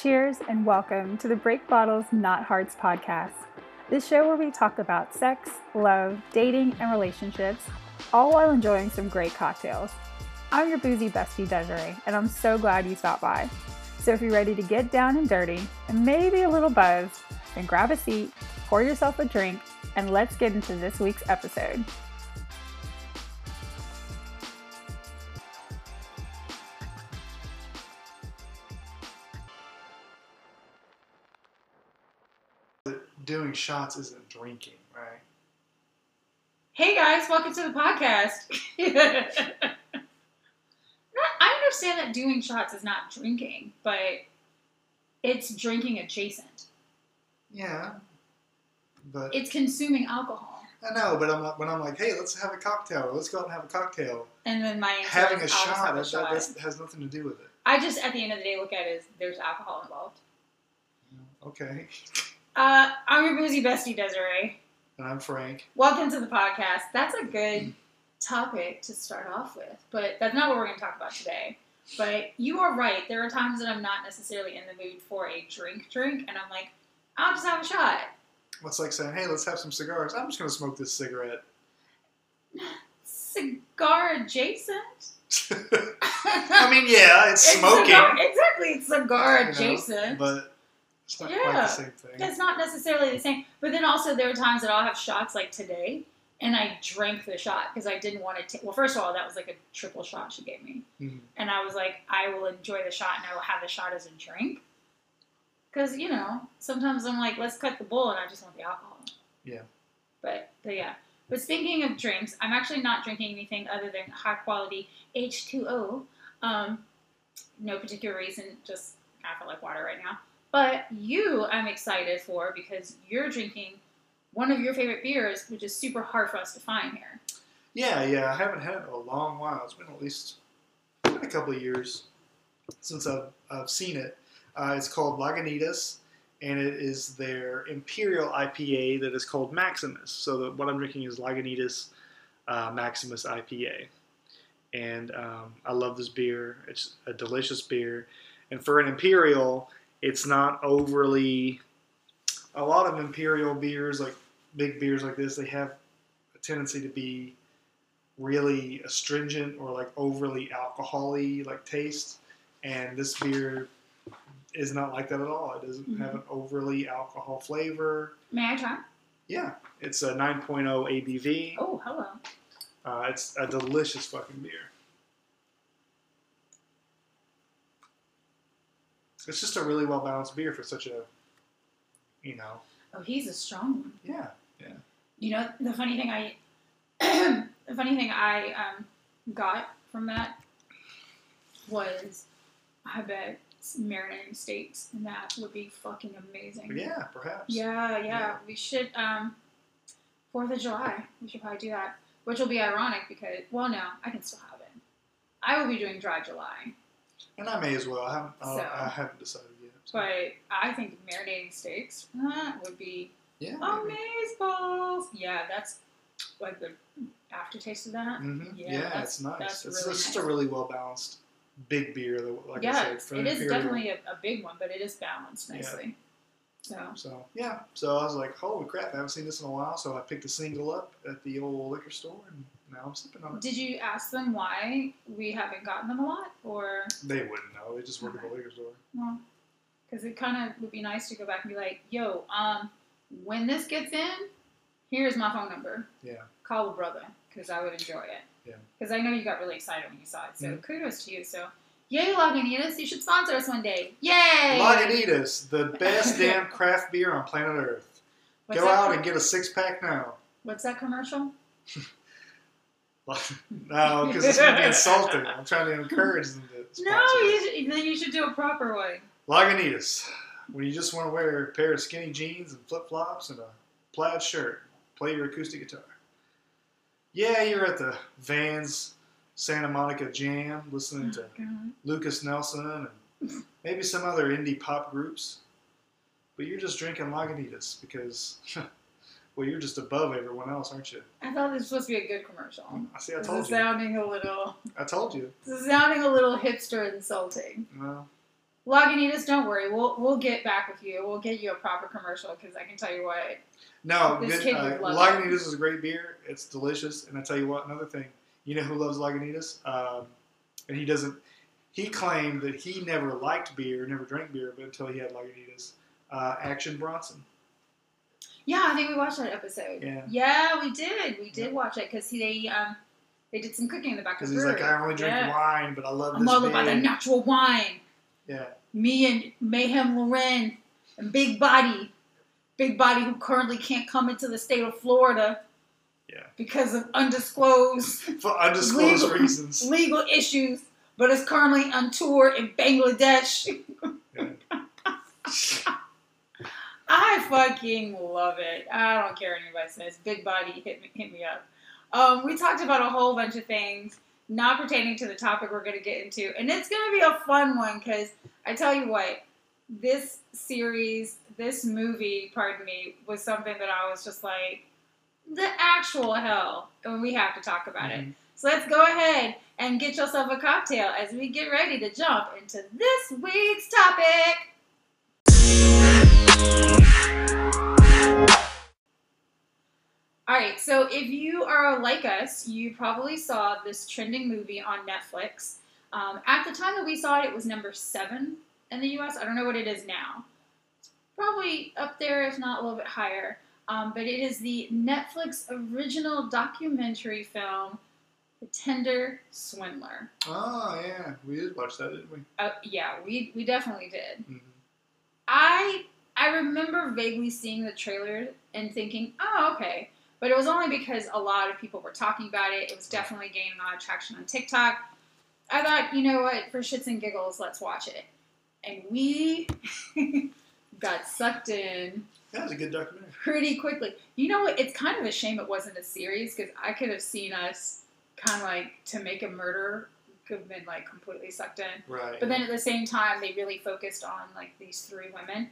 Cheers and welcome to the Break Bottles Not Hearts podcast. This show where we talk about sex, love, dating, and relationships, all while enjoying some great cocktails. I'm your boozy bestie Desiree, and I'm so glad you stopped by. So if you're ready to get down and dirty, and maybe a little buzzed, then grab a seat, pour yourself a drink, and let's get into this week's episode. Shots isn't drinking, right? Hey guys, welcome to the podcast. I understand that doing shots is not drinking, but it's drinking adjacent. Yeah, but It's consuming alcohol. I know. But I'm like, when I'm like, hey, let's have a cocktail. Let's go out and have a cocktail. And then my answer Having a is, I'll shot, have a that, shot. that has nothing to do with it. I just, at the end of the day, look at it as there's alcohol involved. Okay. Uh, I'm your boozy bestie, Desiree. And I'm Frank. Welcome to the podcast. That's a good topic to start off with, but that's not what we're going to talk about today. But you are right. There are times that I'm not necessarily in the mood for a drink, drink, and I'm like, I'll just have a shot. What's like saying, hey, let's have some cigars. I'm just gonna smoke this cigarette. Cigar adjacent. I mean, yeah, it's, smoking, cigar- exactly, it's cigar you know, adjacent. but it's not quite Yeah. the same thing. It's not necessarily the same. But then also there are times that I'll have shots like today, and I drank the shot because I didn't want to. take well, first of all, that was like a triple shot she gave me, Mhm. and I was like, I will enjoy the shot, and I will have the shot as a drink. Because you know, sometimes I'm like, let's cut the bull, and I just want the alcohol. Yeah. But but yeah. But speaking of drinks, I'm actually not drinking anything other than high quality H2O. Um, no particular reason, just I feel like water right now. But you, I'm excited for because you're drinking one of your favorite beers, which is super hard for us to find here. Yeah, yeah. I haven't had it in a long while. It's been at least been a couple of years since I've, I've seen it. Uh, it's called Lagunitas, and it is their Imperial IPA that is called Maximus. So the, what I'm drinking is Lagunitas uh, Maximus IPA. And um, I love this beer. It's a delicious beer. And for an Imperial, it's not overly. A lot of Imperial beers, like big beers like this, they have a tendency to be really astringent or like overly alcoholy like taste and this beer is not like that at all it doesn't Mhm. have an overly alcohol flavor May I try? yeah it's a 9.0 abv Oh, hello. uh, it's a delicious fucking beer it's just a really well balanced beer for such a you know Oh, he's a strong one. yeah yeah. You know, the funny thing I, the funny thing I um, got from that was, I bet marinating steaks and that would be fucking amazing. yeah perhaps Yeah, yeah. Yeah. We should um Fourth of July. We should probably do that. Which will be ironic because well no, I can still have it. I will be doing dry July. And i may as well i haven't, I, So. I haven't decided yet so. But I think marinating steaks uh, would be yeah amazeballs. Yeah, that's like the aftertaste of that. hmm Yeah, Yeah, that's- it's nice. that's it's really just nice. a really well balanced big beer. Like I yeah, said, for it is definitely a, a big one, but it is balanced nicely. So So yeah, so I was like, holy crap, I haven't seen this in a while. So I picked a single up at the old liquor store, and now I'm sipping on it. did you ask them why we haven't gotten them a lot, or They wouldn't know. They just work at the liquor store. Well, because it kind of would be nice to go back and be like, "Yo, um, when this gets in, here's my phone number. Yeah. Call a brother because I would enjoy it. Yeah. Because I know you got really excited when you saw it. So Mhm. kudos to you. So, yay, Lagunitas! You should sponsor us one day. Yay! Lagunitas, the best damn craft beer on planet Earth. What's Go out com- and get a six pack now. What's that commercial? no, because it's gonna be insulting. I'm trying to encourage them to. No, you should, then you should do a proper way. Lagunitas, when you just want to wear a pair of skinny jeans and flip flops and a plaid shirt, play your acoustic guitar. Yeah, you're at the Vans Santa Monica Jam listening to God. Lukas Nelson and maybe some other indie pop groups, but you're just drinking Lagunitas because, well, you're just above everyone else, aren't you? I thought this was supposed to be a good commercial. I see. I This told is you. sounding a little. I told you. This is sounding a little hipster insulting. Well, Lagunitas, don't worry. We'll we'll get back with you. We'll get you a proper commercial because I can tell you what. No, This good, kid uh, Lagunitas is a great beer. It's delicious, and I tell you what, another thing. You know who loves Lagunitas? Um, and he doesn't. He claimed that he never liked beer, never drank beer, but until he had Lagunitas. Uh, Action Bronson. Yeah, I think we watched that episode. Yeah. Yeah, we did. We did watch it because they um they did some cooking in the back of Because the he's like. I only drink Yeah. wine, but I love I'm this all about the natural wine. yeah. Me and Meyhem Lauren and Big Body, Big Body who currently can't come into the state of Florida. Yeah. Because of undisclosed For undisclosed Legal. reasons. legal issues, but is currently on tour in Bangladesh. I fucking love it. I don't care what anybody says. Big body, hit me, hit me up. Um, we talked about a whole bunch of things not pertaining to the topic we're going to get into, and it's going to be a fun one because I tell you what, this series, this movie, pardon me, was something that I was just like, the actual hell, and we have to talk about it. Mhm. So let's go ahead and get yourself a cocktail as we get ready to jump into this week's topic. All right, so if you are like us, you probably saw this trending movie on Netflix. Um, at the time that we saw it, it was number seven in the US. I don't know what it is now. It's probably up there, if not a little bit higher. Um, but it is the Netflix original documentary film, The Tinder Swindler. Oh, yeah. We did watch that, didn't we? Uh, yeah, we, we definitely did. Mhm. I I remember vaguely seeing the trailer and thinking, oh, okay. But it was only because a lot of people were talking about it. It was definitely gaining a lot of traction on TikTok. I thought, you know what, for shits and giggles, let's watch it. And we got sucked in That was a good documentary. Pretty quickly. You know what? It's kind of a shame it wasn't a series because I could have seen us kind of like to make a murder could have been like completely sucked in. Right. But then at the same time, they really focused on like these three women.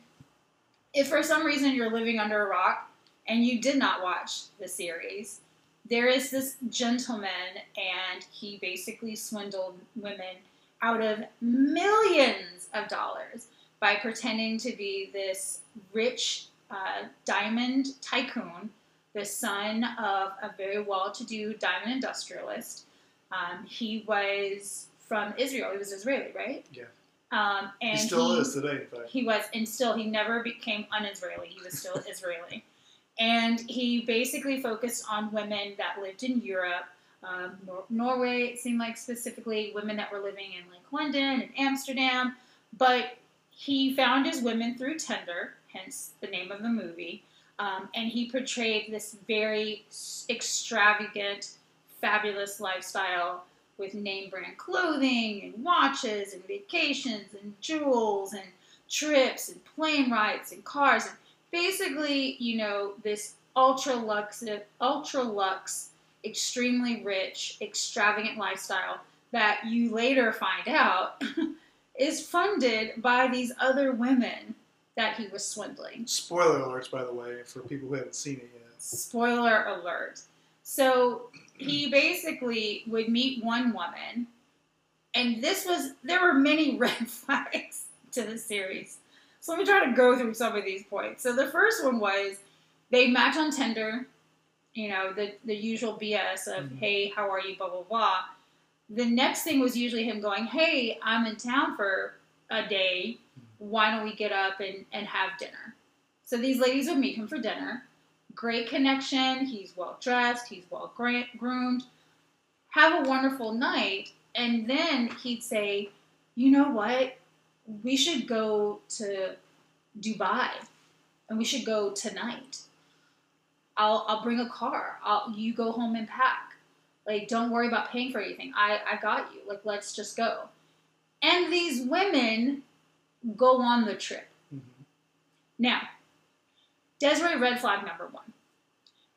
If for some reason you're living under a rock and you did not watch the series, there is this gentleman and he basically swindled women out of millions of dollars by pretending to be this rich uh, diamond tycoon, the son of a very well to do diamond industrialist. Um, he was from Israel. He was Israeli, right? Yeah. Um, and he still he, is today, in fact. He was, and still, he never became un-Israeli. He was still Israeli, and he basically focused on women that lived in Europe, um, Nor- Norway. It seemed like specifically women that were living in like London and Amsterdam, but he found his women through Tinder, hence the name of the movie. Um, and he portrayed this very extravagant, fabulous lifestyle with name brand clothing and watches and vacations and jewels and trips and plane rides and cars and basically, you know, this ultra lux, ultra lux, extremely rich, extravagant lifestyle that you later find out is funded by these other women that he was swindling. Spoiler alerts, by the way, for people who haven't seen it yet. Spoiler alert. So he basically would meet one woman, and this was, there were many red flags to the series. So let me try to go through some of these points. So the first one was they match on Tinder, you know, the, the usual BS of, Mhm. hey, how are you, blah, blah, blah. The next thing was usually him going, hey, I'm in town for a day. Why don't we get up and, and have dinner? So these ladies would meet him for dinner. Great connection. He's well dressed. He's well groomed. Have a wonderful night. And then he'd say, you know what? We should go to Dubai and we should go tonight. I'll, I'll bring a car. I'll, you go home and pack. Like, don't worry about paying for anything. I, I got you. Like, let's just go. And these women go on the trip. Mhm. Now, Desiree red flag number one.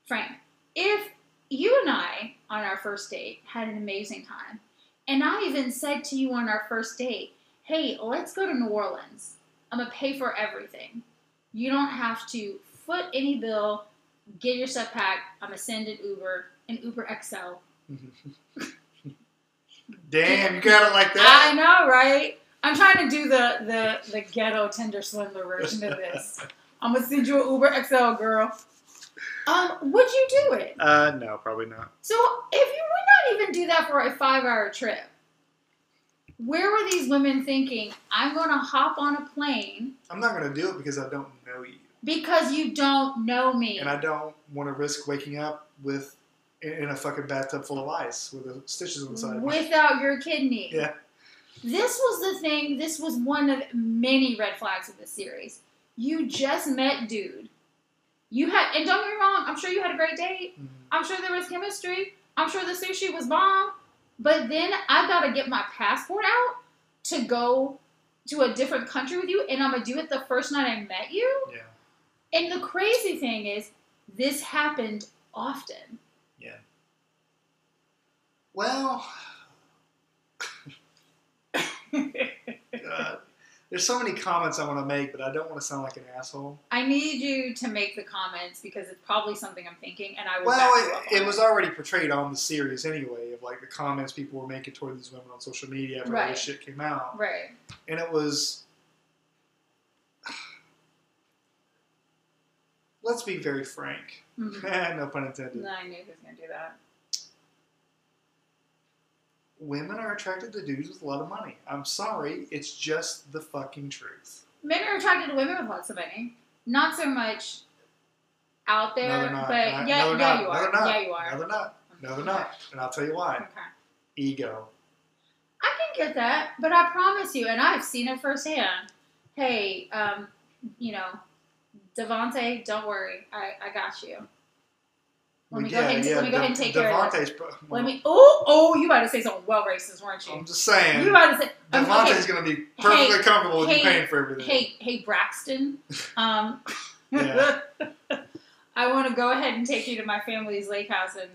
Frank, if you and I on our first date had an amazing time, and I even said to you on our first date, hey, let's go to New Orleans. I'm going to pay for everything. You don't have to foot any bill, get your stuff packed. I'm to send an Uber, an Uber XL. Damn, you got it like that. I know, right? I'm trying to do the the the ghetto Tinder swindler version of this. I'm gonna send you an Uber XL, girl. Um, would you do it? Uh, no, probably not. So if you would not even do that for a five-hour trip, where were these women thinking? I'm gonna hop on a plane I'm not gonna do it because I don't know you, because you don't know me. and I don't want to risk waking up with in a fucking bathtub full of ice with the stitches on the side. without your kidney. Yeah. This was the thing. This was one of many red flags of this series. You just met dude. You had, and don't get me wrong. I'm sure you had a great date. Mhm. I'm sure there was chemistry. I'm sure the sushi was bomb. But then I gotta get my passport out to go to a different country with you, and I'm gonna do it the first night I met you. Yeah. And the crazy thing is, this happened often. Yeah. Well, God, there's so many comments I want to make, but I don't want to sound like an asshole. I need you to make the comments because it's probably something I'm thinking, and I will. Well, back you up it, it was already portrayed on the series anyway, of like the comments people were making toward these women on social media after all Right. this shit came out, right. and it was. Let's be very frank. Mhm. no pun intended. No, I knew he was gonna do that. Women are attracted to dudes with a lot of money. I'm sorry, it's just the fucking truth. Men are attracted to women with lots of money. Not so much out there, no, they're not. but No, yeah, no, yeah, not. you No, are. they're not. Yeah, you are. No, they're not. No, they're not. And I'll tell you why. Okay. Ego. I can get that, but I promise you, and I've seen it firsthand. Hey, um, you know, Devonte, don't worry, I, I got you. Let me go ahead and- let me go ahead and take care of Devontae's pro- Let me. Oh, oh, you about to say something well racist, weren't you? I'm just saying. You about to say. Devontae's okay. going to be perfectly Hey, comfortable with hey, you paying for everything. Hey, hey, Braxton. Um, I want to go ahead and take you to my family's lake house in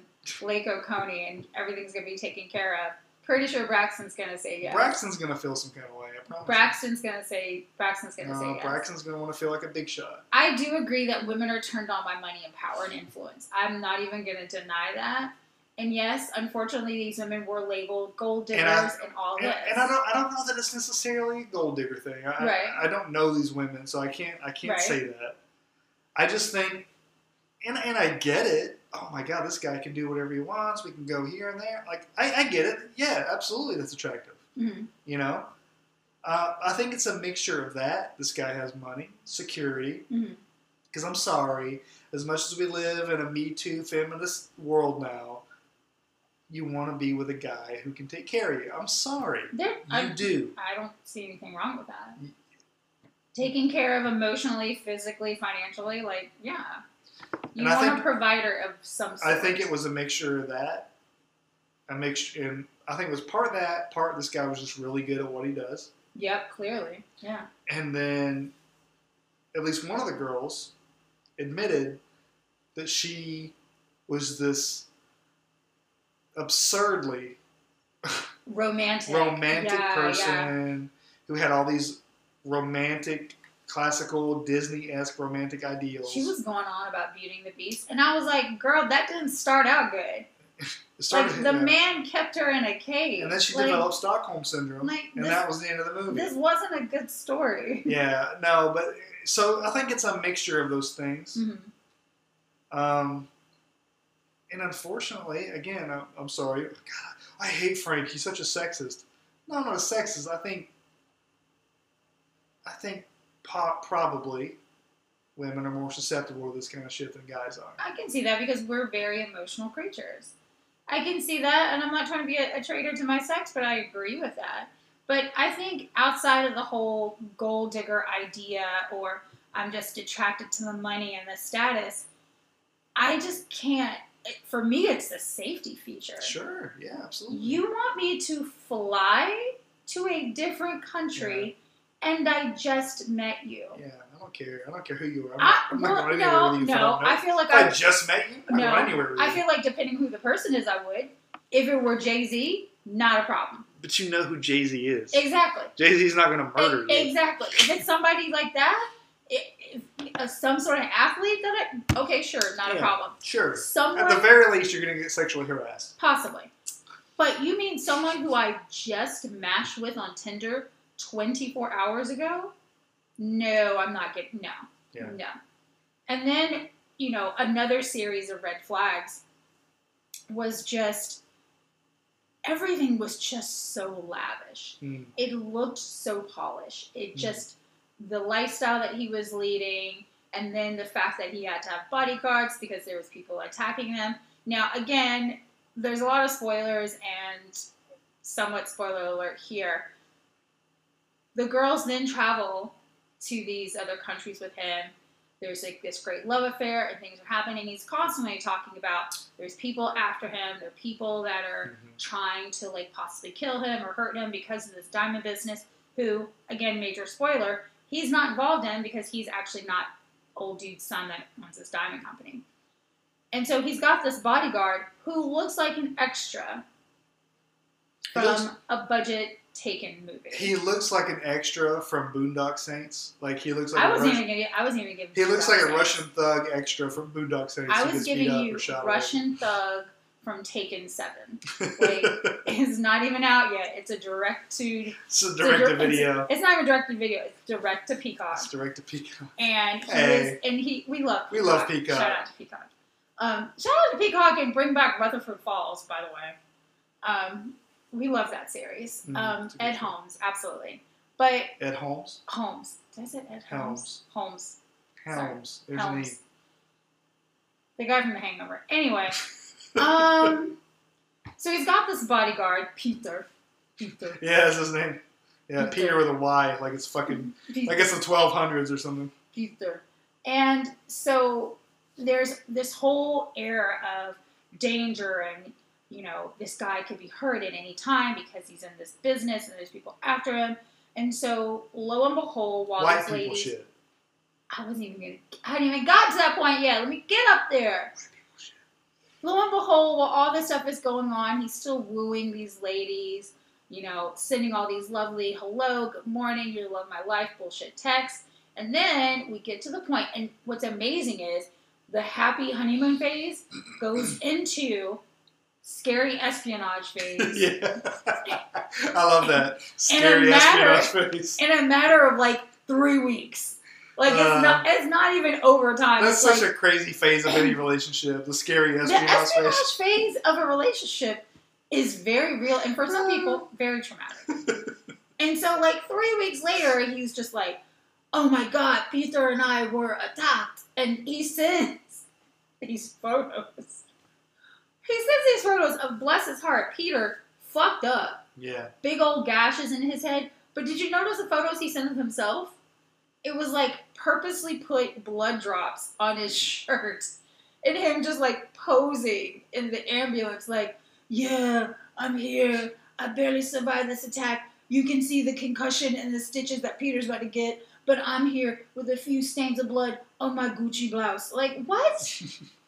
Lake Oconee, and everything's gonna be taken care of. Pretty sure Braxton's gonna say yes. Braxton's going to feel some kind of way. I promise. Braxton's gonna say. Braxton's gonna say no, yes. Braxton's going to want to feel like a big shot. I do agree that women are turned on by money and power and influence. I'm not even gonna deny that. And yes, unfortunately, these women were labeled gold diggers And and, all And, this. and I don't, I don't know that it's necessarily a gold digger thing. I, Right. I, I don't know these women, so I can't, I can't Right. say that. I just think, and, and I get it. Oh my God, this guy can do whatever he wants. We can go here and there. Like, I, I get it. Yeah, absolutely, that's attractive. Mhm. You know, uh, I think it's a mixture of that. This guy has money, security. Because I'm sorry, as much as we live in a Me Too feminist world now, you want to be with a guy who can take care of you. I'm sorry, There, you I, do. I don't see anything wrong with that. Taking care of emotionally, physically, financially, like yeah, you And I want a think- provider of some sort. I think it was a mixture of that. A mixture, and I think it was part of that. Part this guy was just really good at what he does, Yep, clearly, yeah. and then at least one of the girls admitted that she was this absurdly Romantic, romantic yeah, Yeah. person who had all these romantic, classical Disney-esque romantic ideals. She was going on about Beauty and the Beast, and I was like, "Girl, that didn't start out good. Started- like the yeah. man kept her in a cave, and then she like, developed Stockholm syndrome, like, and this- that was the end of the movie. This wasn't a good story. Yeah, no, but so I think it's a mixture of those things. Mhm. Um, and unfortunately, again, I'm, I'm sorry. God, I hate Frank. He's such a sexist. No, I'm not a sexist. I think, I think probably women are more susceptible to this kind of shit than guys are. I can see that because we're very emotional creatures. I can see that, and I'm not trying to be a, a traitor to my sex, but I agree with that. But I think outside of the whole gold digger idea, or I'm just attracted to the money and the status, I just can't. For me, it's the safety feature. Sure, yeah, absolutely. You want me to fly to a different country, and I just met you. yeah, I don't care. I don't care who you are. I'm I, not, I'm not well, going anywhere no, with you no. I feel like I I just met you, I'm No, not anywhere with you. I feel like depending who the person is, I would. If it were Jay Z, not a problem. but you know who Jay Z is. Exactly. Jay Z's not going to murder E- you. Exactly. If it's somebody like that, i if, uh, some sort of athlete that I, okay, sure, not a problem. Sure. Someone At the very least, you're going to get sexually harassed. possibly, but you mean someone who I just matched with on Tinder 24 hours ago, no, I'm not getting no, Yeah. no. And then you know another series of red flags was just everything was just so lavish. Mm. It looked so polished. It Mhm. just the lifestyle that he was leading, and then the fact that he had to have bodyguards because there was people attacking him. Now, again, there's a lot of spoilers and somewhat spoiler alert here. The girls then travel to these other countries with him. There's like this great love affair, and things are happening. He's constantly talking about there's people after him. There are people that are Mhm. trying to like possibly kill him or hurt him because of this diamond business. Who, again, major spoiler, he's not involved in because he's actually not old dude's son that owns this diamond company. And so he's got this bodyguard who looks like an extra from looks- a budget taken movie. He looks like an extra from Boondock Saints. Like he looks like I wasn't Russian, even gonna. I wasn't even giving. he looks like a. Russian thug extra from Boondock Saints. I was giving you Russian thug from Taken Seven. away. Like it's not even out yet. It's a direct to. it's a direct to video. It's not even direct to video. It's direct to Peacock. It's direct to Peacock. and he Hey. is, and he we love We love Peacock. Shout out to Peacock. Um, shout out to Peacock and bring back Rutherford Falls, by the way. Um, we love that series. Mhm, um, it's Ed. Holmes, absolutely. But Ed Holmes. Holmes, did I say Ed Holmes? Holmes, Helms. an E. the guy from The Hangover. Anyway, um, so he's got this bodyguard, Peter. Peter. Yeah, that's his name. Yeah, Peter. Peter with a Y, like it's fucking, Peter. like it's the 1200s or something. Peter. And so there's this whole air of danger and you know this guy could be hurt at any time because he's in this business and there's people after him and so lo and behold while White this lady shit. i wasn't even gonna i hadn't even got to that point yet let me get up there White people shit. lo and behold while all this stuff is going on he's still wooing these ladies you know sending all these lovely hello good morning you love my life bullshit texts and then we get to the point and what's amazing is the happy honeymoon phase goes into scary espionage phase yeah. I love that. Scary matter- espionage face. in a matter of like three weeks like Uh, it's not it's not even overtime That's it's such like a crazy phase of any relationship. The scary espionage, the espionage face. phase of a relationship is very real and for some people very traumatic and so like three weeks later he's just like oh my god peter and i were attacked and he sends these photos he sends these photos of bless his heart peter fucked up. Yeah. big old gashes in his head. But did you notice the photos he sent of himself? It was like purposely put blood drops on his shirt and him just like posing in the ambulance like yeah i'm here. I barely survived this attack. You can see the concussion and the stitches that peter's about to get but i'm here with a few stains of blood on my gucci blouse. Like what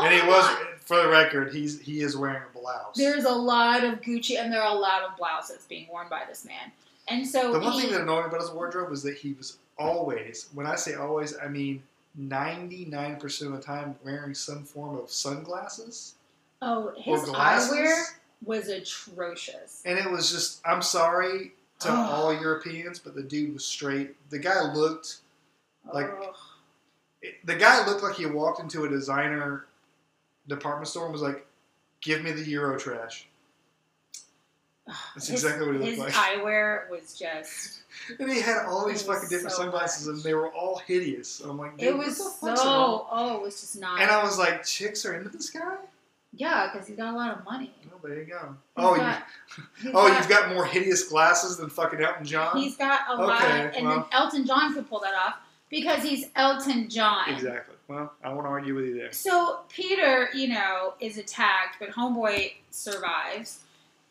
oh and he was, God. for the record, he's he is wearing a blouse. there's a lot of gucci and there are a lot of blouses being worn by this man and so the one he- thing that annoyed me about his wardrobe was that he was always, when I say always, I mean 99% of the time wearing some form of sunglasses Oh, his eyewear was atrocious. And it was just, I'm sorry to Ugh. all Europeans, but the dude was straight. The guy looked, Like- Ugh. the guy looked like he walked into a designer department store and was like, give me the Euro trash. That's His- exactly what he looked like. His eyewear was just. And he had all these fucking different so sunglasses, and they were all hideous. I'm like, It was so. Oh, it was just not. And I was like, chicks are into this guy? yeah, because he's got a lot of money. Oh, there you go. He's oh, got, you, oh, got, you've got more hideous glasses than fucking Elton John. He's got a lot, Okay, and then. Elton John could pull that off because he's Elton John. exactly. Well, I won't argue with you there. So Peter, you know, is attacked, but Homeboy survives.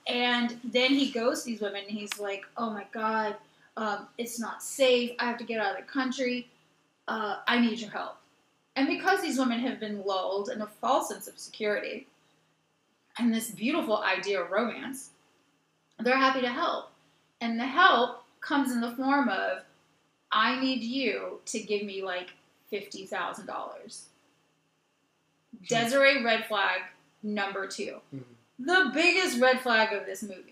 And then he goes to these women and he's like, oh my God, um, it's not safe. I have to get out of the country. Uh, I need your help. And because these women have been lulled in a false sense of security and this beautiful idea of romance, they're happy to help. And the help comes in the form of, I need you to give me like $50,000. Desiree red flag number two. Mhm. The biggest red flag of this movie.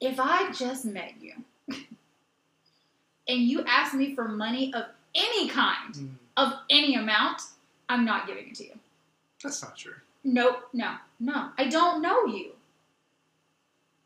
if I just met you and you asked me for money of any kind, Mm, of any amount, I'm not giving it to you. that's not true. Nope, no, no. I don't know you.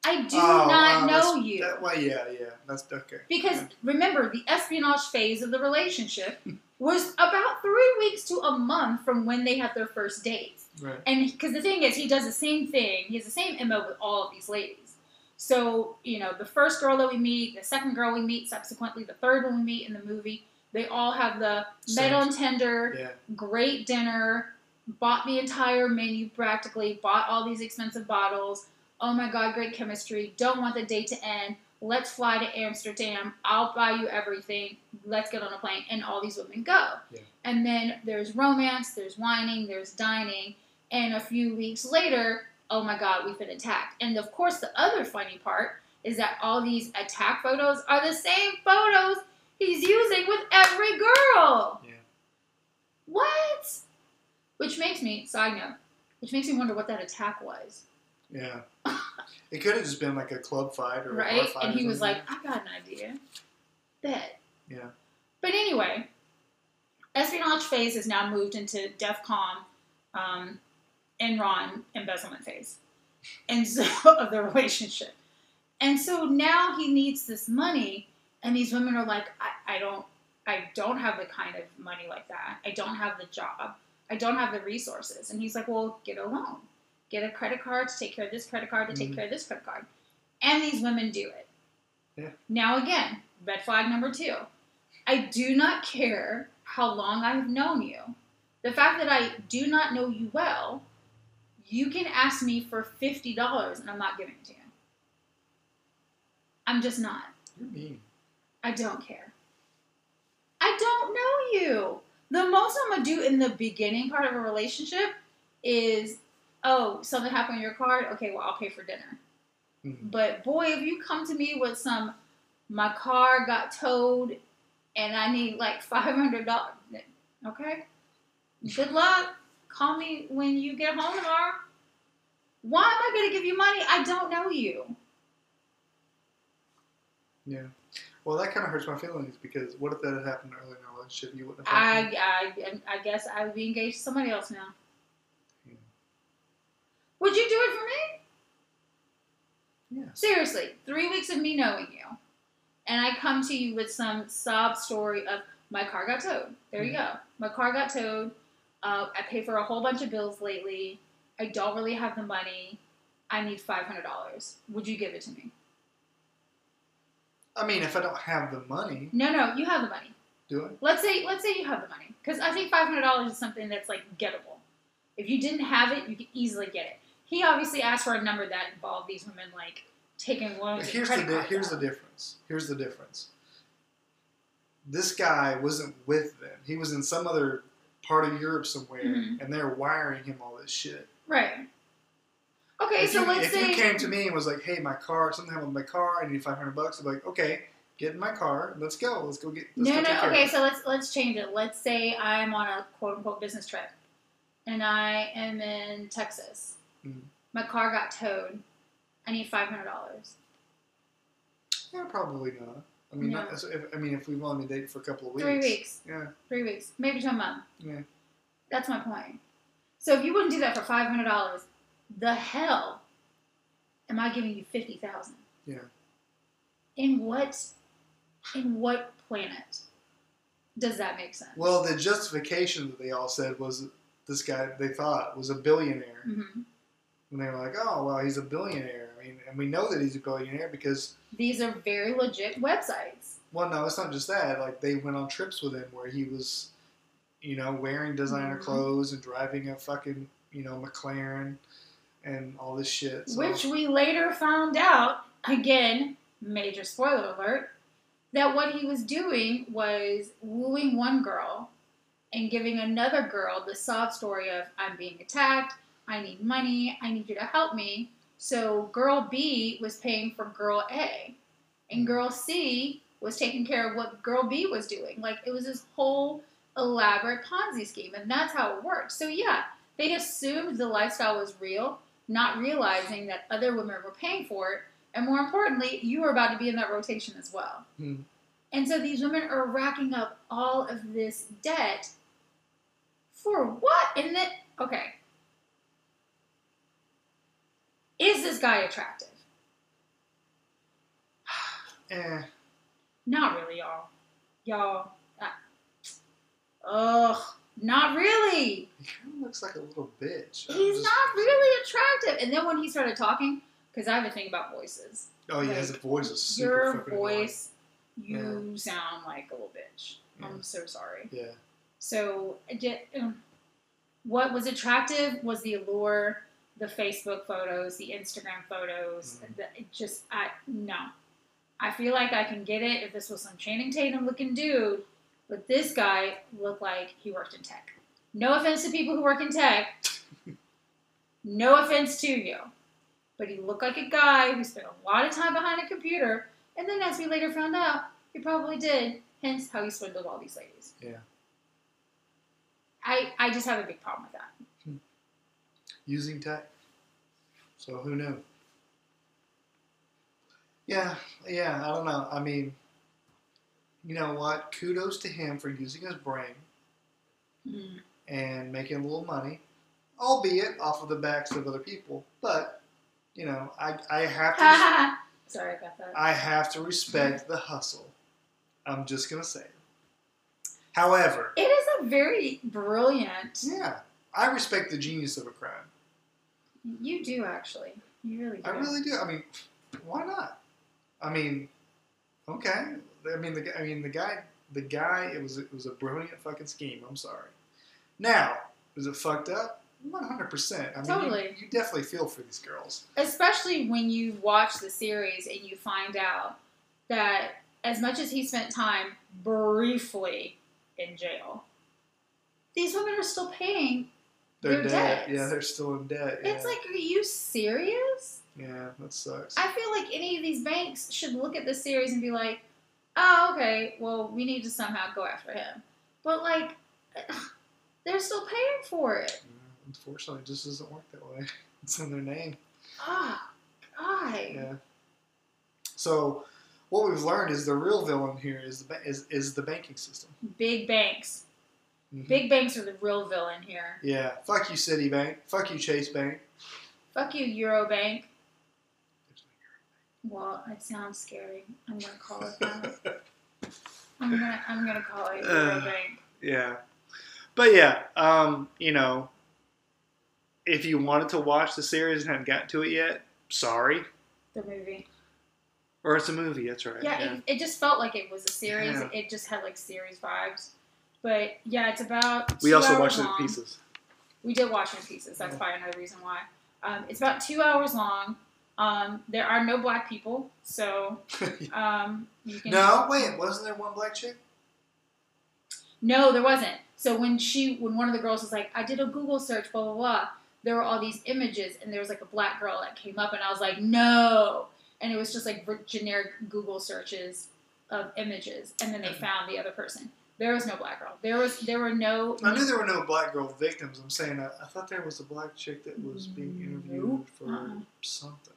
I do Oh, not wow, know you. That, well, yeah, yeah. That's okay. Because remember, the espionage phase of the relationship was about three weeks to a month from when they had their first date. Right. And because the thing is, he does the same thing. He has the same MO with all of these ladies. So, you know, the first girl that we meet, the second girl we meet, subsequently the third one we meet in the movie, they all have the met on Tinder, Yeah. great dinner, bought the entire menu practically, bought all these expensive bottles. Oh my god, great chemistry. Don't want the date to end. Let's fly to Amsterdam. I'll buy you everything. Let's get on a plane. And all these women go. Yeah. And then there's romance, there's whining, there's dining. And a few weeks later, oh my god, we've been attacked. And of course, the other funny part is that all these attack photos are the same photos he's using with every girl. Yeah. What? Which makes me, side note, which makes me wonder what that attack was. Yeah. It could have just been like a club fight or a right? fight And or he was like, I got an idea. Bet. Yeah. But anyway, espionage phase has now moved into DEFCON um, Enron embezzlement phase, and so of the relationship. And so now he needs this money, and these women are like, I, I don't, I don't have the kind of money like that. I don't have the job. I don't have the resources. And he's like, Well, get a loan, get a credit card to take care of this credit card to take Mhm. care of this credit card, and these women do it. Yeah. Now again, red flag number two. I do not care how long I've known you. The fact that I do not know you well, you can ask me for fifty dollars and I'm not giving it to you. I'm just not. You're mean. I don't care. I don't know you. The most I'm gonna do in the beginning part of a relationship is, oh, something happened on your card. Okay, well I'll pay for dinner. Mhm. But boy, if you come to me with some, my car got towed, and I need like five hundred dollars. Okay, good luck. Call me when you get home tomorrow. Why am I gonna give you money? I don't know you. Yeah. Well, that kind of hurts my feelings because what if that had happened earlier in our relationship? You wouldn't have. I. I, I guess I would be engaged to somebody else now. Would you do it for me? Yeah. Seriously, three weeks of me knowing you, and I come to you with some sob story of my car got towed. There you go. My car got towed. Uh, I pay for a whole bunch of bills lately. I don't really have the money. I need five hundred dollars. Would you give it to me? I mean, if I don't have the money, No, no, you have the money. do I? Let's say let's say you have the money because I think five hundred dollars is something that's like gettable. If you didn't have it, you could easily get it. He obviously asked for a number that involved these women like taking loans. Here's the di- here's the difference. Here's the difference. This guy wasn't with them. He was in some other part of Europe somewhere, Mhm. and they're wiring him all this shit. right. Okay, if so you, let's if say you came to me and was like, "Hey, my car, something happened with my car. I need five hundred bucks," I'm like, "Okay, get in my car. Let's go. Let's go get." Let's no, go no. Okay, so let's let's change it. Let's say I'm on a quote unquote business trip, and I am in Texas. Mhm. My car got towed. I need five hundred dollars. Yeah, probably not. I mean, No. not, if, I mean, if we've only been dating for a couple of weeks, Three weeks. Yeah, Three weeks, maybe to a month. yeah. That's my point. So if you wouldn't do that for five hundred dollars, the hell am I giving you fifty thousand? Yeah. In what in what planet does that make sense? Well, the justification that they all said was this guy they thought was a billionaire, hmm and they were like, "Oh, well, he's a billionaire." I mean, and we know that he's a billionaire because, These are very legit websites. well, no, it's not just that. Like they went on trips with him where he was, you know, wearing designer Mhm. clothes and driving a fucking, you know, McLaren, and all this shit. So, Which we later found out, again, major spoiler alert, that what he was doing was wooing one girl and giving another girl the sob story of, I'm being attacked, I need money, I need you to help me. So girl B was paying for girl A, and girl C was taking care of what girl B was doing. Like it was this whole elaborate Ponzi scheme, and that's how it worked. So yeah, they assumed the lifestyle was real, not realizing that other women were paying for it, And more importantly, you were about to be in that rotation as well. Hmm. And so these women are racking up all of this debt for what? And then, okay. Is this guy attractive? Eh. Not really, y'all. Y'all. Uh, ugh. Not really. He kind of looks like a little bitch. I'm He's just- not really attractive. And then when he started talking, because I have a thing about voices. Oh, yeah, his like, voice is super Your fucking annoying. voice, you sound like a little bitch. Yeah. I'm so sorry. Yeah. So, I get- um, what was attractive was the allure, the Facebook photos, the Instagram photos. Mhm. The, just, I no. I feel like I can get it if this was some Channing Tatum looking dude, but this guy looked like he worked in tech. No offense to people who work in tech. no offense to you. But he looked like a guy who spent a lot of time behind a computer, and then as we later found out, he probably did. Hence how he swindled all these ladies. Yeah. I, I just have a big problem with that. Using tech. So who knew? Yeah, yeah, I don't know. I mean, you know what? Kudos to him for using his brain Mm. and making a little money, albeit off of the backs of other people. But, you know, I, I have to Sorry about that. I have to respect the hustle. I'm just gonna say. However, It is a very brilliant. yeah, I respect the genius of a crime. You do actually. You really do. I really do. I mean, why not? I mean, okay. I mean, the guy- I mean the guy. The guy. It was it was a brilliant fucking scheme. I'm sorry. Now, is it fucked up? 100. percent I mean, you- Totally. You, definitely feel for these girls. Especially when you watch the series and you find out that as much as he spent time briefly in jail, these women are still paying. They're dead. debts. Yeah, they're still in debt. Yeah. It's like, are you serious? yeah, that sucks. I feel like any of these banks should look at this series and be like, oh, okay, well, we need to somehow go after him. But, like, they're still paying for it. Yeah, Unfortunately, it just doesn't work that way. It's in their name. Ah, God. Yeah. So, what we've learned is the real villain here is the ba- is, is the banking system. Big banks. Mhm. Big banks are the real villain here. Yeah. Fuck you, Citibank. Fuck you, Chase Bank. Fuck you, Eurobank. Well, it sounds scary. I'm gonna call it that. I'm gonna I'm gonna call it Uh. Eurobank. Yeah. But yeah, um, you know, if you wanted to watch the series and haven't gotten to it yet, sorry. The movie. Or it's a movie. That's right. Yeah, It, it just felt like it was a series. Yeah. It just had like series vibes. But yeah, it's about. we two also hours watched it in pieces. We did watch it in pieces. That's Yeah. probably another reason why. Um, it's about two hours long. Um, there are no black people, so um, you can. no, wait. Wasn't there one black chick? No, there wasn't. So when she, when one of the girls was like, I did a Google search, blah blah blah. There were all these images, and there was like a black girl that came up, and I was like, no. And it was just like generic Google searches of images, and then they found the other person. There was no black girl. There was, there were no. I knew there were no black girl victims. I'm saying I, I thought there was a black chick that was being interviewed Nope. for Uh-uh. something.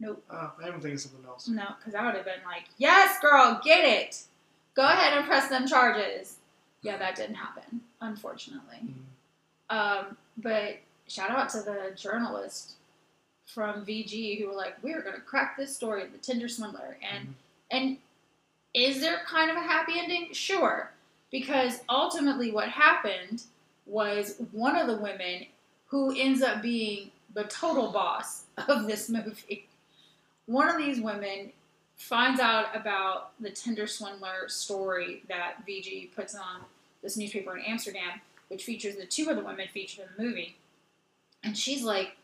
Nope. Oh, I'm thinking something else. No, because I would have been like, yes, girl, get it. Go ahead and press them charges. Yeah, that didn't happen, unfortunately. Mm. Um, but shout out to the journalist from VG who were like, "We're gonna crack this story of the Tinder swindler." And Mhm. and is there kind of a happy ending? Sure, because ultimately what happened was one of the women who ends up being the total boss of this movie. One of these women finds out about the Tinder swindler story that VG puts on this newspaper in Amsterdam, which features the two other women featured in the movie. And she's like,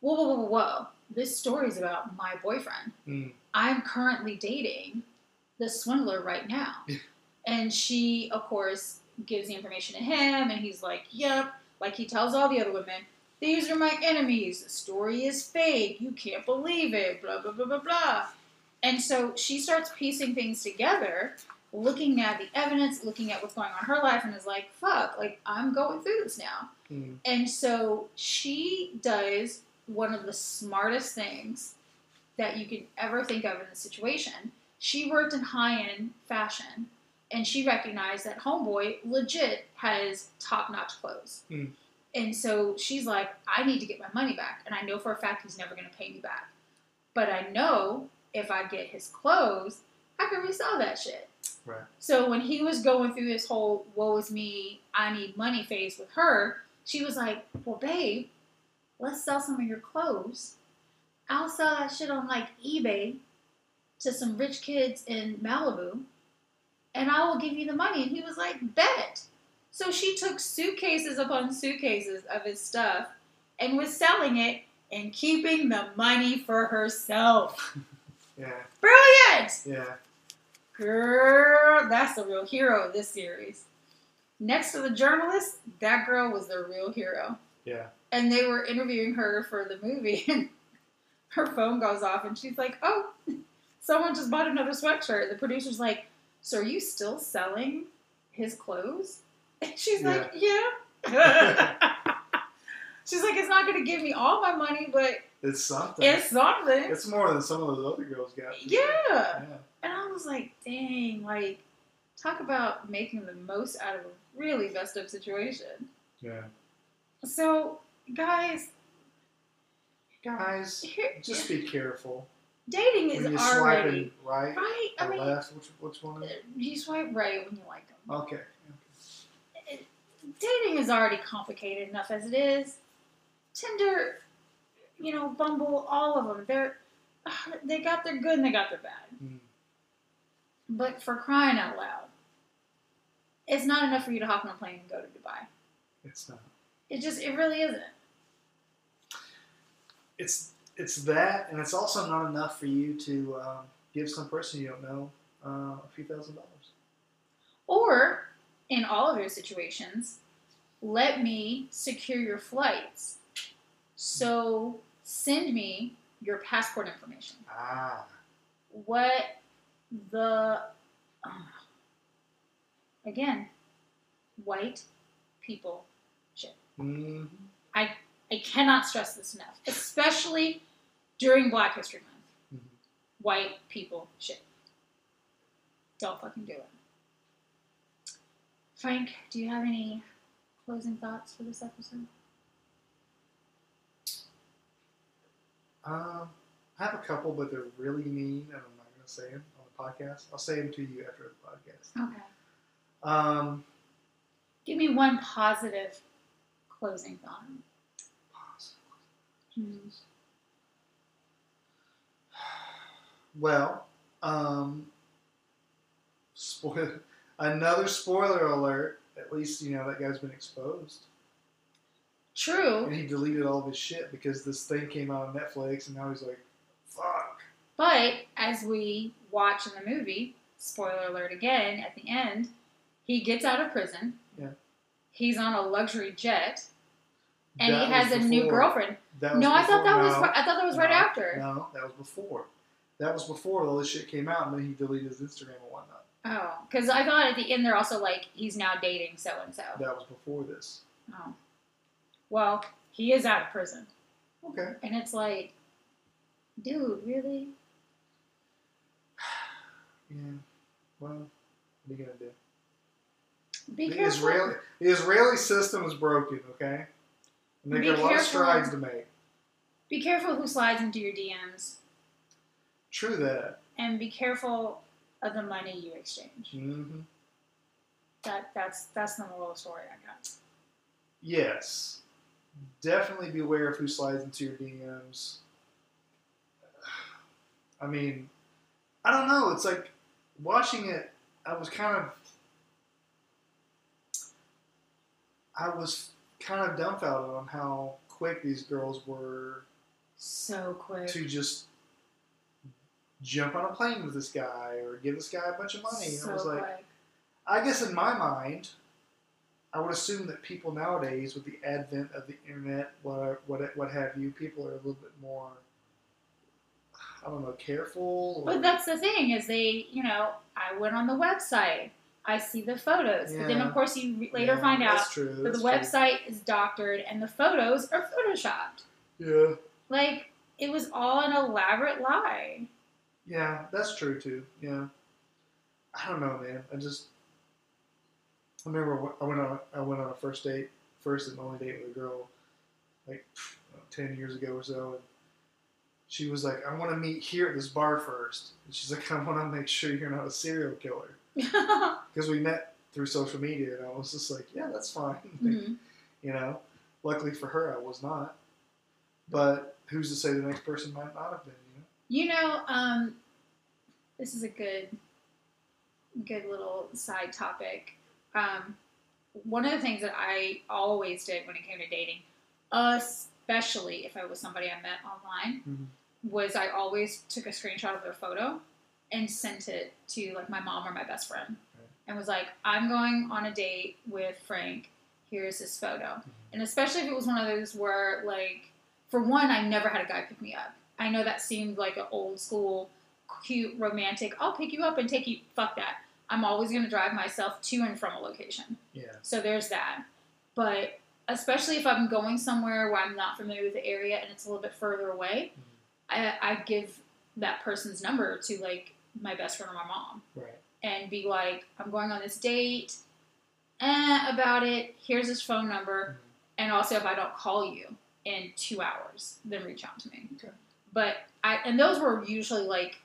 whoa, whoa, whoa, whoa, This story is about my boyfriend. Mm. I'm currently dating the swindler right now. and she, of course, gives the information to him, and he's like, yep. Like he tells all the other women, these are my enemies. The story is fake. You can't believe it. Blah, blah, blah, blah, blah. And so she starts piecing things together, looking at the evidence, looking at what's going on in her life, and is like, fuck, like, I'm going through this now. Mm. And so she does one of the smartest things that you can ever think of in the situation. She worked in high end fashion, and she recognized that Homeboy legit has top notch clothes. Hmm. And so she's like, I need to get my money back. And I know for a fact he's never going to pay me back. But I know if I get his clothes, I can resell that shit. Right. So when he was going through this whole woe is me, I need money phase with her, she was like, Well, babe, let's sell some of your clothes. I'll sell that shit on like eBay to some rich kids in Malibu and I will give you the money. And he was like, Bet. So she took suitcases upon suitcases of his stuff and was selling it and keeping the money for herself. Yeah. Brilliant! Yeah. Girl, that's the real hero of this series. Next to the journalist, that girl was the real hero. Yeah. And they were interviewing her for the movie, and her phone goes off, and she's like, Oh, someone just bought another sweatshirt. The producer's like, So are you still selling his clothes? And she's like, Yeah. she's like, It's not going to give me all my money, but It's something. it's something. It's more than some of those other girls got. Yeah. Yeah. And I was like, dang, like, talk about making the most out of a really messed up situation. Yeah. So, guys, Guys, just be careful. Dating is When already right right. I mean, left, which, which one is it? you swipe right when you like them. Okay. Dating is already complicated enough as it is. Tinder, you know, Bumble, all of them, they're they got their good and they got their bad. Mm. But for crying out loud, it's not enough for you to hop on a plane and go to Dubai. It's not. It just, it really isn't. It's it's that, and it's also not enough for you to um, give some person you don't know uh, a few thousand dollars. Or, in all of your situations, let me secure your flights. So send me your passport information. Ah. What the. uh, again, white people. hmm I cannot stress this enough, especially during Black History Month. Mhm. White people shit. Don't fucking do it. Frank, do you have any closing thoughts for this episode? Um, I have a couple, but they're really mean, and I'm not going to say them on the podcast. I'll say them to you after the podcast. Okay. Um, Give me one positive closing thought. Hmm. Well, um, spoil another spoiler alert. At least you know that guy's been exposed, True, and he deleted all of his shit because this thing came out on Netflix, and now he's like, "Fuck." but as we watch in the movie, spoiler alert again, at the end, he gets out of prison. Yeah. He's on a luxury jet, and That he has a new girlfriend. That was No, I thought that before- was I thought that was right after. No, that was before. That was before all this shit came out, and then he deleted his Instagram and whatnot. Oh, because I thought at the end they're also like he's now dating so and so. That was before this. Oh, well, he is out of prison, Okay. and it's like, dude, really? Yeah. Well, what are you gonna do? Be the careful. Israeli the Israeli system is broken. Okay. And they've Be got a lot of careful. strides to make. Be careful who slides into your DMs, True that. and be careful of the money you exchange. hmm That that's that's the moral story I got. Yes. Definitely be aware of who slides into your DMs. I mean, I don't know. It's like watching it. I was kind of, I was kind of dumbfounded on how quick these girls were So quick. to just jump on a plane with this guy or give this guy a bunch of money. So I was like, quick. I guess in my mind, I would assume that people nowadays, with the advent of the internet, what what what have you, people are a little bit more, I don't know, careful. Or, But that's the thing is they, you know, I went on the website. I see the photos, but then of course you later Yeah, find out that's true. that the true. website is doctored and the photos are photoshopped. Yeah. Like, it was all an elaborate lie. Yeah, that's true too. Yeah, I don't know, man. I just I remember I went on I went on a first date, first and only date with a girl, like ten years ago or so, and she was like, "I want to meet here at this bar first. and she's like, "I want to make sure you're not a serial killer," because we met through social media, and I was just like, "Yeah, that's fine." Mhm. you know, luckily for her, I was not. But who's to say the next person might not have been? You know. You know, um, this is a good, good little side topic. Um, one of the things that I always did when it came to dating, especially if I was somebody I met online, Mhm. was I always took a screenshot of their photo and sent it to like my mom or my best friend, and was like, "I'm going on a date with Frank. Here's his photo." Mm-hmm. And especially if it was one of those where, like, for one, I never had a guy pick me up. I know that seemed like an old school, cute, romantic. I'll pick you up and take you. Fuck that. I'm always going to drive myself to and from a location. Yeah. So there's that. But especially if I'm going somewhere where I'm not familiar with the area and it's a little bit further away, mm-hmm. I, I give that person's number to like my best friend or my mom Right. and be like, I'm going on this date. Eh, about it. Here's his phone number. And also, if I don't call you in two hours, then reach out to me. Okay. But I and those were usually like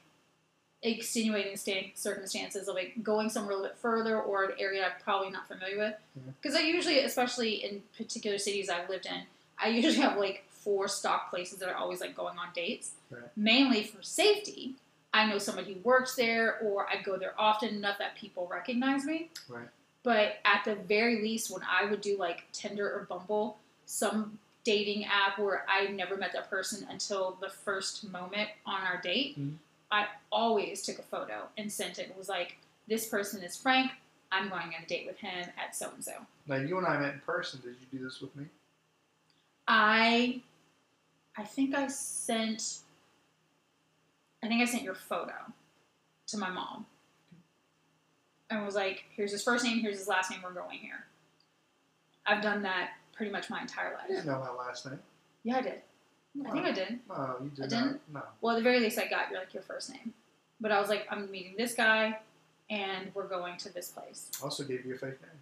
extenuating sta- circumstances of like going somewhere a little bit further or an area I'm probably not familiar with. Because I usually, especially in particular cities I've lived in, I usually have like four stock places that are always like going on dates, Right. mainly for safety. I know somebody who works there, or I go there often enough that people recognize me. Right. But at the very least, when I would do like Tinder or Bumble, some dating app where I never met that person until the first moment on our date, Mhm. I always took a photo and sent it. It was like, this person is Frank. I'm going on a date with him at so and so. Now you and I met in person. Did you do this with me? I, I think I sent, I think I sent your photo to my mom, and was like, "Here's his first name. Here's his last name. We're going here." I've done that pretty much my entire life. didn't know my last name. Yeah, I did. I think I did. No, you did I not. didn't? No. Well, at the very least, I got your like your first name, but I was like, "I'm meeting this guy, and we're going to this place." I also gave you a fake name.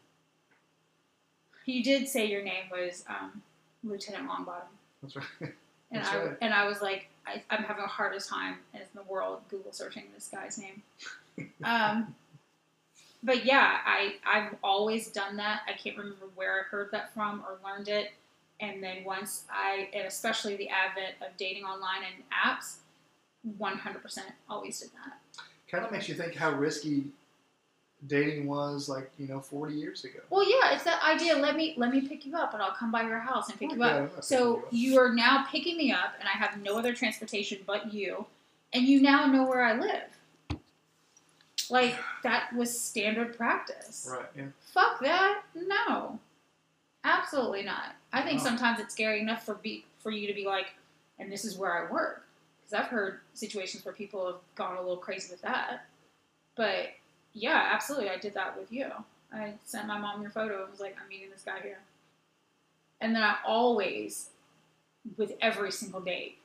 You did say your name was um, Lieutenant Longbottom. That's right. And That's I right. and I was like, I, I'm having the hardest time in the world Google searching this guy's name. um, but yeah, I I've always done that. I can't remember where I heard that from or learned it. And then once I, and especially the advent of dating online and apps, 100% always did that. kind of makes you think how risky dating was, like you know, 40 years ago. Well, yeah, it's that idea. Let me let me pick you up, and I'll come by your house and pick you up. So you are now picking me up, and I have no other transportation but you, and you now know where I live. Like that was standard practice. Right. Yeah. Fuck that. No, absolutely not. I think No. sometimes it's scary enough for be for you to be like, and this is where I work, because I've heard situations where people have gone a little crazy with that. But yeah, absolutely, I did that with you. I sent my mom your photo and was like, I'm meeting this guy here. And then I always, with every single date,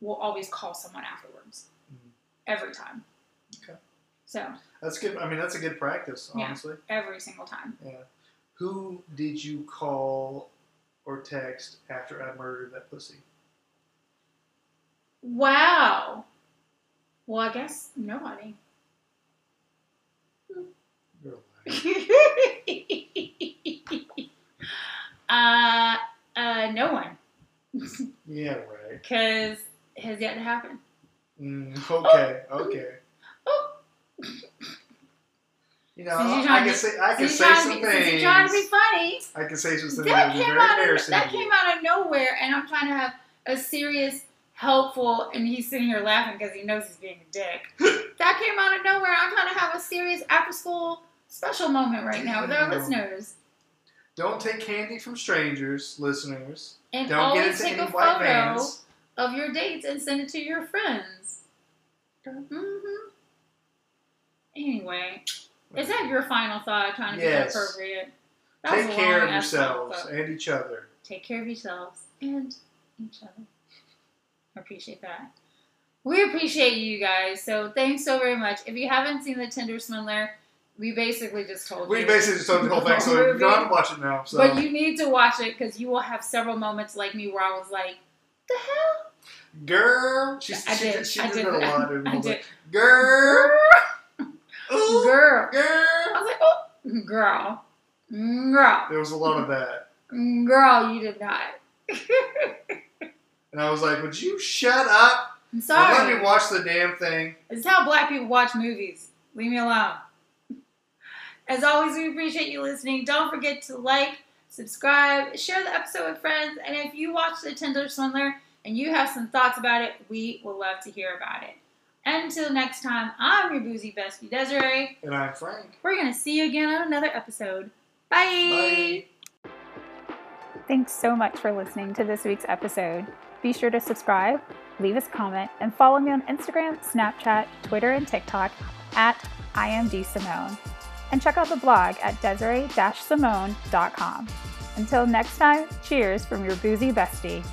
will always call someone afterwards. Mhm. Every time. Okay. So That's good. I mean, that's a good practice, honestly. Yeah. every single time. Yeah. Who did you call or text after I murdered that pussy? Wow. Well, I guess nobody. You're lying. uh, uh, no one, Yeah, right. because it has yet to happen. Mm, okay, okay. Oh, You know, Since I can say I can say some be, things. trying to be funny, I can say some things that that would be came out of that came out of nowhere, and I'm trying to have a serious, helpful, and he's sitting here laughing because he knows he's being a dick. that came out of nowhere. I'm trying to have a serious after school special moment right now with our listeners, Don't take candy from strangers, listeners. and Don't get always into take any a white photo vans. of your dates and send it to your friends. Mm-hmm. Anyway, is that your final thought? Trying to Yes. be appropriate. That Take care of yourselves and each other. Take care of yourselves and each other. I appreciate that. We appreciate you guys. So thanks so very much. If you haven't seen the Tinder Swindler, we basically just told you. We you. basically just told you the whole thing, so you don't have to watch it now. So. But you need to watch it because you will have several moments like me where I was like, "The hell." Girl, she, I she, did. did, she I did did. lot. dude. I did. Girl, Ooh, Girl. I was like, oh, girl. Girl. There was a lot of that, Girl, you did not. and I was like, "Would you shut up I'm and let me watch the damn thing?" This is how black people watch movies. Leave me alone. As always, we appreciate you listening. Don't forget to like, subscribe, share the episode with friends, and if you watch The Tinder Swindler and you have some thoughts about it, we will love to hear about it. Until next time, I'm your boozy bestie Desiree. And I'm Frank. We're gonna see you again on another episode. Bye. Bye. Thanks so much for listening to this week's episode. Be sure to subscribe, leave us a comment, and follow me on Instagram, Snapchat, Twitter, and TikTok at IamDSimone. And check out the blog at desiree-simone.com. Until next time, cheers from your boozy bestie.